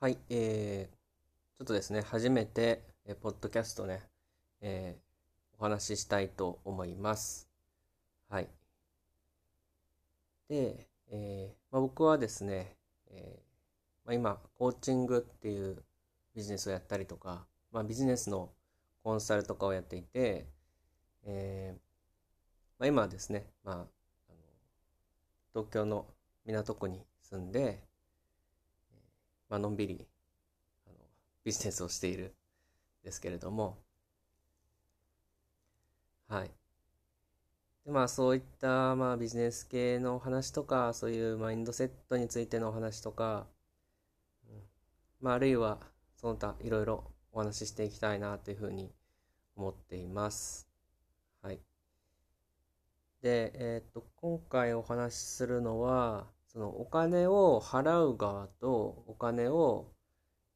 はい、えー、ちょっとですね、初めて、えー、ポッドキャストね、えー、お話ししたいと思います。はい。で、えーまあ、僕はですね、えーまあ、今、コーチングっていうビジネスをやったりとか、まあ、ビジネスのコンサルとかをやっていて、えーまあ、今はですね、まあ、あの東京の港区に住んで、まあのんびりあのビジネスをしているんですけれども、はい。でまあそういったまあビジネス系の話とか、そういうマインドセットについてのお話とか、うん、まああるいはその他いろいろお話ししていきたいなというふうに思っています。はい。で、えっ、と、今回お話しするのは、そのお金を払う側とお金を、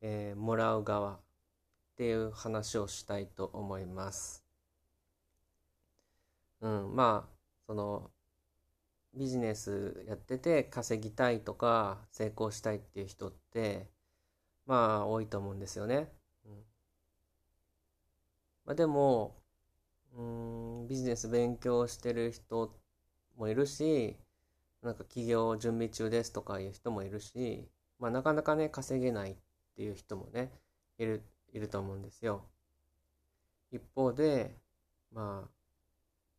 えー、もらう側っていう話をしたいと思います。うん、まあそのビジネスやってて稼ぎたいとか成功したいっていう人ってまあ多いと思うんですよね。うんまあ、でもうんビジネス勉強してる人もいるしなんか起業準備中ですとかいう人もいるし、まあ、なかなかね稼げないっていう人もねいるいると思うんですよ。一方でまあ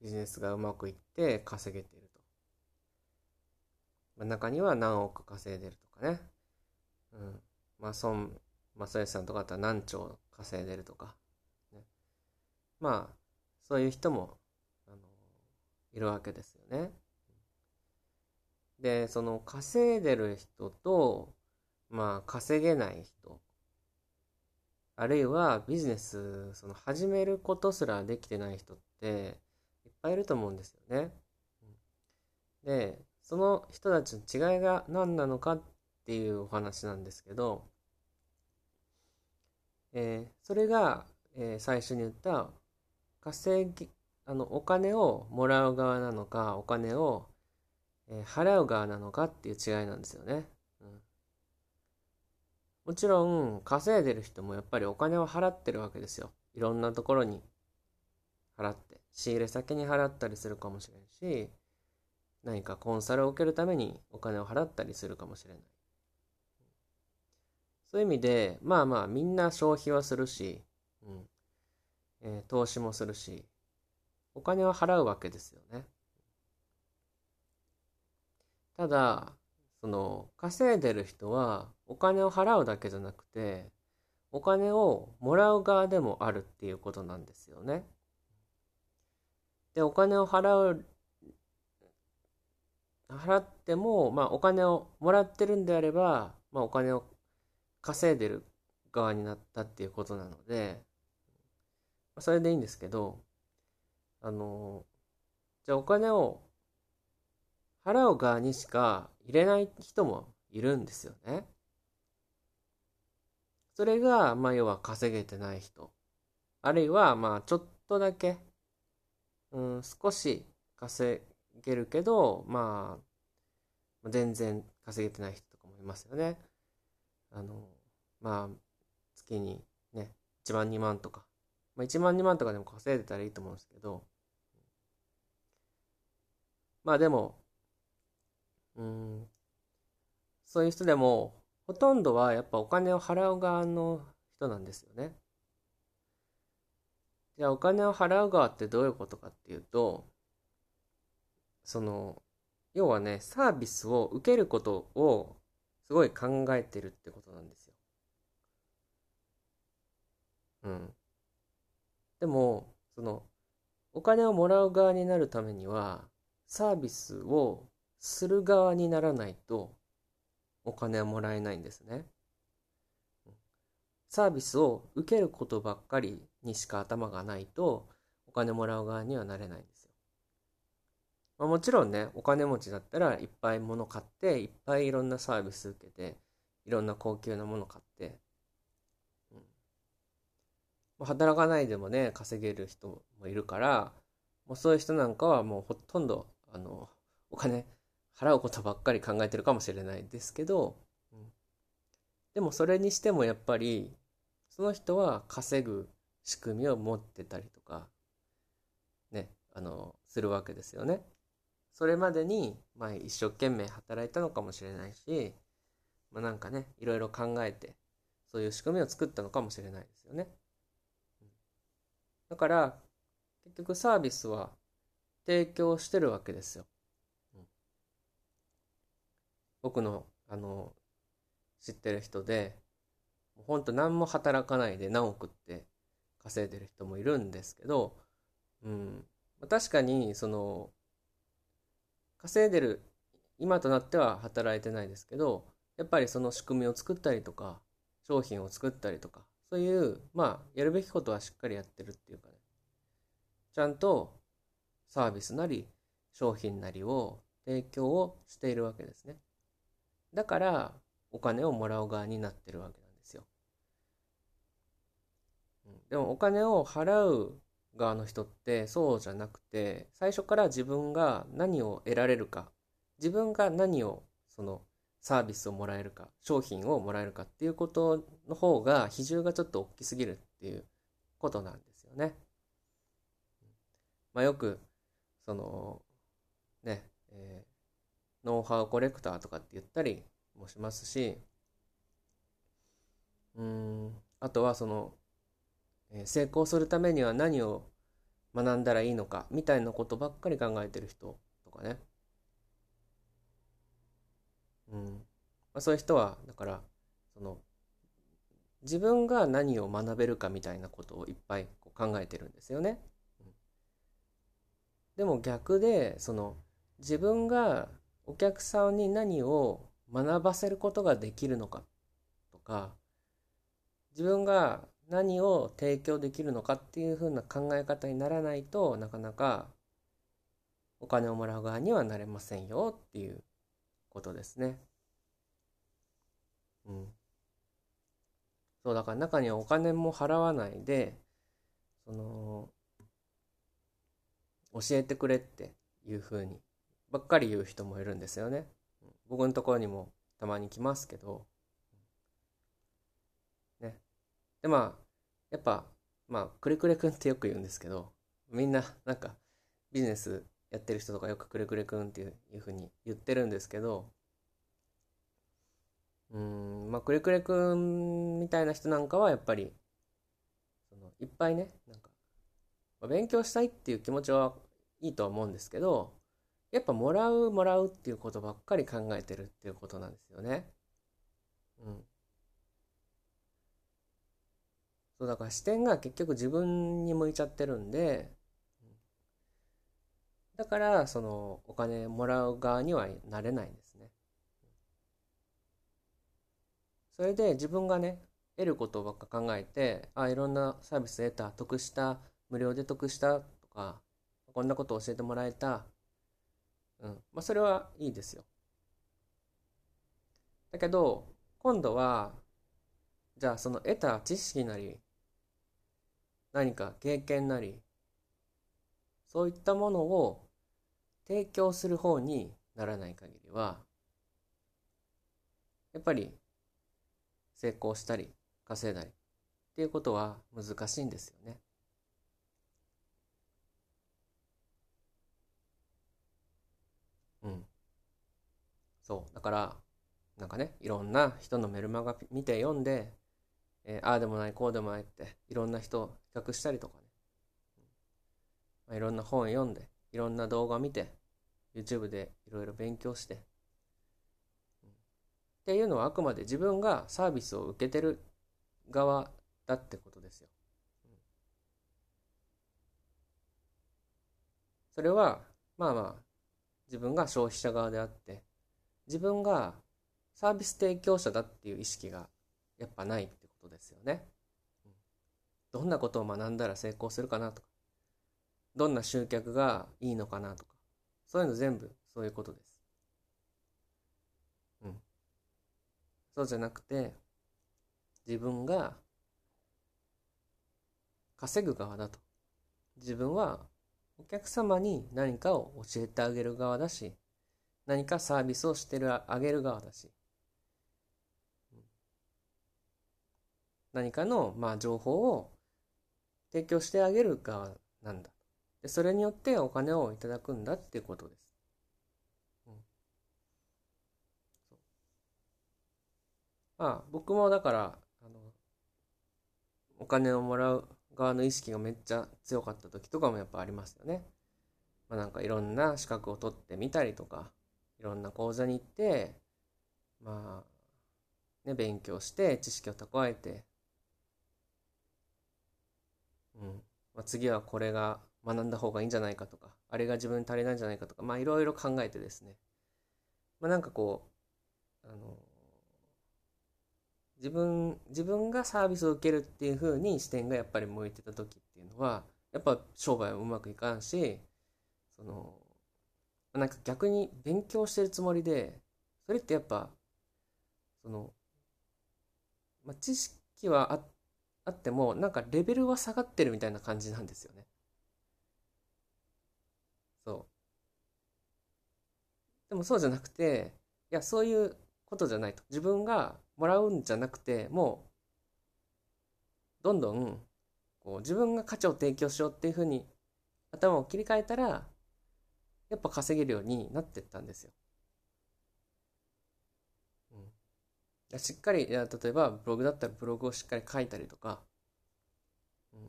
ビジネスがうまくいって稼げていると。まあ、中には何億稼いでるとかね。うん。まあ孫正義さんとかだったら何兆稼いでるとか。ね、まあそういう人もあのいるわけですよね。で、その稼いでる人と、まあ稼げない人、あるいはビジネス、その始めることすらできてない人っていっぱいいると思うんですよね。で、その人たちの違いが何なのかっていうお話なんですけど、えー、それが、えー、最初に言った稼ぎ、あの、お金をもらう側なのか、お金をえー、払う側なのかっていう違いなんですよね。うん、もちろん稼いでる人もやっぱりお金を払ってるわけですよ。いろんなところに払って。仕入れ先に払ったりするかもしれんし、何かコンサルを受けるためにお金を払ったりするかもしれない。そういう意味で、まあまあみんな消費はするし、うんえー、投資もするし、お金は払うわけですよね。ただ、その、稼いでる人はお金を払うだけじゃなくて、お金をもらう側でもあるっていうことなんですよね。で、お金を払う、払っても、まあお金をもらってるんであれば、まあお金を稼いでる側になったっていうことなので、それでいいんですけど、あの、じゃあお金を払う側にしか入れない人もいるんですよね。それが、まあ、要は稼げてない人。あるいは、まあ、ちょっとだけ、うん、少し稼げるけど、まあ、全然稼げてない人とかもいますよね。あの、まあ、月にね、1万2万とか、まあ、1万2万とかでも稼いでたらいいと思うんですけど、まあでも、うん、そういう人でも、ほとんどはやっぱお金を払う側の人なんですよね。じゃあお金を払う側ってどういうことかっていうと、その、要はね、サービスを受けることをすごい考えてるってことなんですよ。うん。でも、その、お金をもらう側になるためには、サービスをする側にならないとお金はもらえないんですね。サービスを受けることばっかりにしか頭がないとお金もらう側にはなれないんですよ。まあ、もちろんね、お金持ちだったらいっぱい物買っていっぱいいろんなサービス受けていろんな高級なもの買って、うん、働かないでもね、稼げる人もいるから、もうそういう人なんかはもうほとんどあのお金払うことばっかり考えてるかもしれないですけど、うん、でもそれにしてもやっぱりその人は稼ぐ仕組みを持ってたりとかねあのするわけですよね。それまでに、まあ、一生懸命働いたのかもしれないし、まあ、なんかねいろいろ考えてそういう仕組みを作ったのかもしれないですよね。うんだから結局サービスは提供してるわけですよ。僕のあの知ってる人でほんと何も働かないで何億って稼いでる人もいるんですけど、うん、確かにその稼いでる今となっては働いてないですけどやっぱりその仕組みを作ったりとか商品を作ったりとかそういうまあやるべきことはしっかりやってるっていうかね。ちゃんとサービスなり商品なりを提供をしているわけですね。だからお金をもらう側になってるわけなんですよ。でもお金を払う側の人ってそうじゃなくて最初から自分が何を得られるか自分が何をそのサービスをもらえるか商品をもらえるかっていうことの方が比重がちょっと大きすぎるっていうことなんですよね。まあ、よくそのね、えー、ノウハウコレクターとかって言ったりもしますしうんあとはそのえ成功するためには何を学んだらいいのかみたいなことばっかり考えてる人とかね。うん。まあ、そういう人は、だから、その、自分が何を学べるかみたいなことをいっぱいこう考えてるんですよね。でも逆で、その、自分がお客さんに何を学ばせることができるのかとか、自分が何を提供できるのかっていう風な考え方にならないとなかなかお金をもらう側にはなれませんよっていうことですね。うん。そうだから中にはお金も払わないでその教えてくれっていう風にばっかり言う人もいるんですよね。僕のところにもたまに来ますけどねでまあやっぱまあくれくれくんってよく言うんですけどみんななんかビジネスやってる人とかよくくれくれくんっていうふうに言ってるんですけどうんまあくれくれくんみたいな人なんかはやっぱりそのいっぱいねなんか、勉強したいっていう気持ちはいいとは思うんですけどやっぱもらうもらうっていうことばっかり考えてるっていうことなんですよね。うん。そうだから視点が結局自分に向いちゃってるんでだからそのお金もらう側にはなれないんですねそれで自分がね得ることばっか考えてあいろんなサービス得た得した無料で得したとかこんなこと教えてもらえたうんまあそれはいいですよだけど今度はじゃあその得た知識なり何か経験なりそういったものを提供する方にならない限りはやっぱり成功したり稼いだりっていうことは難しいんですよね。うん。そう。だから、なんかね、いろんな人のメルマガ見て読んで、えー、ああでもないこうでもないっていろんな人を比較したりとかね、まあ、いろんな本読んでいろんな動画見て YouTube でいろいろ勉強して、っていうのはあくまで自分がサービスを受けてる側だってことですよ。それはまあまあ自分が消費者側であって自分がサービス提供者だっていう意識がやっぱないってことですよね。どんなことを学んだら成功するかなとか、どんな集客がいいのかなとか、そういうの全部そういうことです。うん。そうじゃなくて、自分が稼ぐ側だと。自分はお客様に何かを教えてあげる側だし、何かサービスをしてるあげる側だし、何かの、まあ、情報を提供してあげる側なんだ。でそれによってお金をいただくんだっていうことです、うん、まあ僕もだからあのお金をもらう側の意識がめっちゃ強かった時とかもやっぱありますよね。まあ、なんかいろんな資格を取ってみたりとか。いろんな講座に行ってまあね勉強して知識を蓄えて、うんまあ、次はこれが学んだ方がいいんじゃないかとかあれが自分に足りないんじゃないかとかまあいろいろ考えてですね。まあなんかこうあの自分自分がサービスを受けるっていう風に視点がやっぱり向いてた時っていうのはやっぱ商売はうまくいかんしそのなんか逆に勉強してるつもりでそれってやっぱその、まあ、知識はああってもなんかレベルは下がってるみたいな感じなんですよね。そう。でもそうじゃなくていやそういうことじゃないと自分がもらうんじゃなくてもうどんどんこう自分が価値を提供しようっていうふうに頭を切り替えたらやっぱ稼げるようになってったんですよ。うん、しっかり例えばブログだったらブログをしっかり書いたりとか、うん、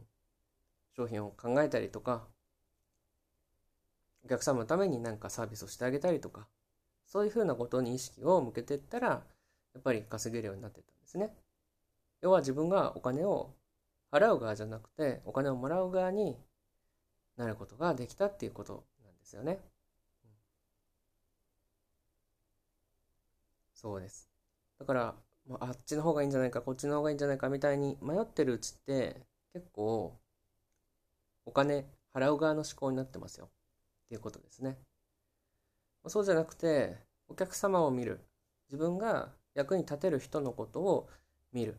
商品を考えたりとかお客様のために何かサービスをしてあげたりとかそういうふうなことに意識を向けていったらやっぱり稼げるようになってったんですね。要は自分がお金を払う側じゃなくてお金をもらう側になることができたっていうことなんですよね。そうです。だから、あっちの方がいいんじゃないかこっちの方がいいんじゃないかみたいに迷ってるうちって結構お金払う側の思考になってますよっていうことですね。そうじゃなくてお客様を見る自分が役に立てる人のことを見る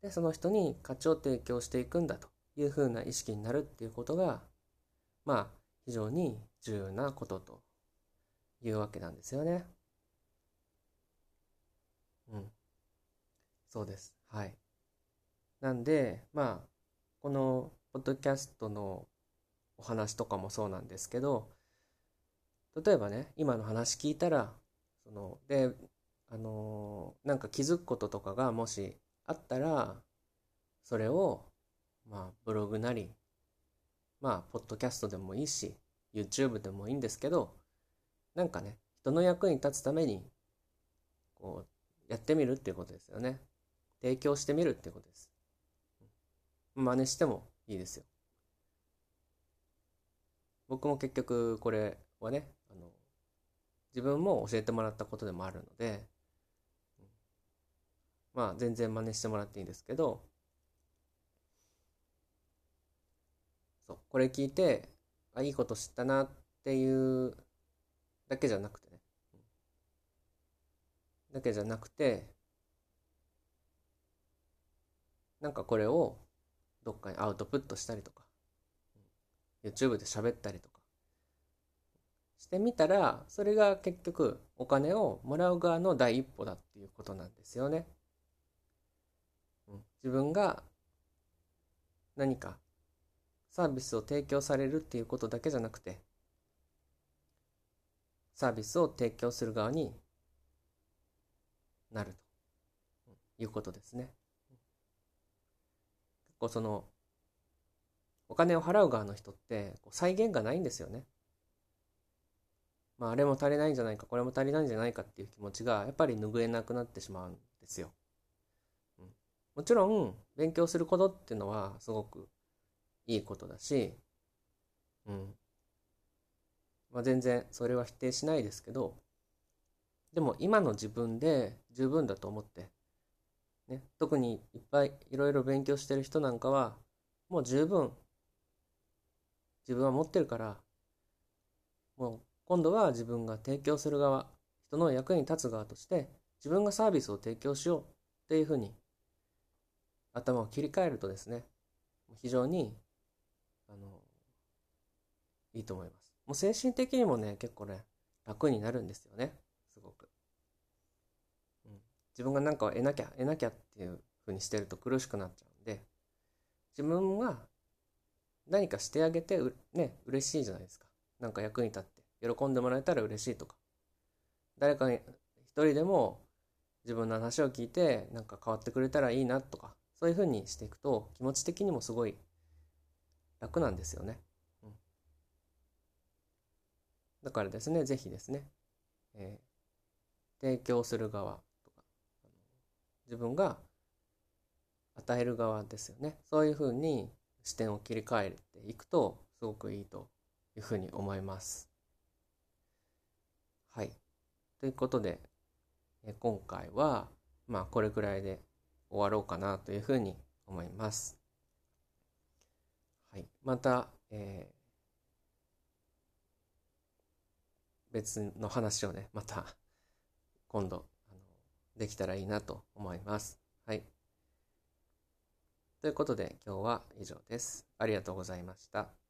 でその人に価値を提供していくんだというふうな意識になるっていうことがまあ非常に重要なことというわけなんですよね。うん。そうです。はい。なんでまあこのポッドキャストのお話とかもそうなんですけど例えばね今の話聞いたらそのであのー、なんか気づくこととかがもしあったらそれをまあブログなりまあポッドキャストでもいいし YouTube でもいいんですけどなんかね人の役に立つためにこうやってみるっていうことですよね。提供してみるっていうことです。真似してもいいですよ。僕も結局これはねあの自分も教えてもらったことでもあるので、まあ全然真似してもらっていいんですけどそうこれ聞いてあいいこと知ったなっていうだけじゃなくてだけじゃなくてなんかこれをどっかにアウトプットしたりとか YouTube で喋ったりとかしてみたらそれが結局お金をもらう側の第一歩だっていうことなんですよね。自分が何かサービスを提供されるっていうことだけじゃなくてサービスを提供する側になるということですね。結構そのお金を払う側の人って再現がないんですよね。まあ、あれも足りないんじゃないかこれも足りないんじゃないかっていう気持ちがやっぱり拭えなくなってしまうんですよ。うん、もちろん勉強することっていうのはすごくいいことだし、うんまあ、全然それは否定しないですけどでも今の自分で十分だと思って、ね、特にいっぱいいろいろ勉強してる人なんかはもう十分。自分は持ってるから。もう今度は自分が提供する側人の役に立つ側として自分がサービスを提供しよう。っていうふうに頭を切り替えるとですね非常にあのいいと思います。もう精神的にもね結構ね楽になるんですよね、自分が何かを得なきゃ得なきゃっていうふうにしてると苦しくなっちゃうんで、自分が何かしてあげてう、ね、嬉しいじゃないですか。なんか役に立って喜んでもらえたら嬉しいとか。誰かに一人でも自分の話を聞いてなんか変わってくれたらいいなとか、そういうふうにしていくと気持ち的にもすごい楽なんですよね。うん、だからですね、ぜひですね、えー、提供する側、自分が与える側ですよね。そういうふうに視点を切り替えていくとすごくいいというふうに思います。はい。ということで、今回はまあこれくらいで終わろうかなというふうに思います。はい。また、えー、別の話をね、また今度できたらいいなと思います。はい。ということで今日は以上です。ありがとうございました。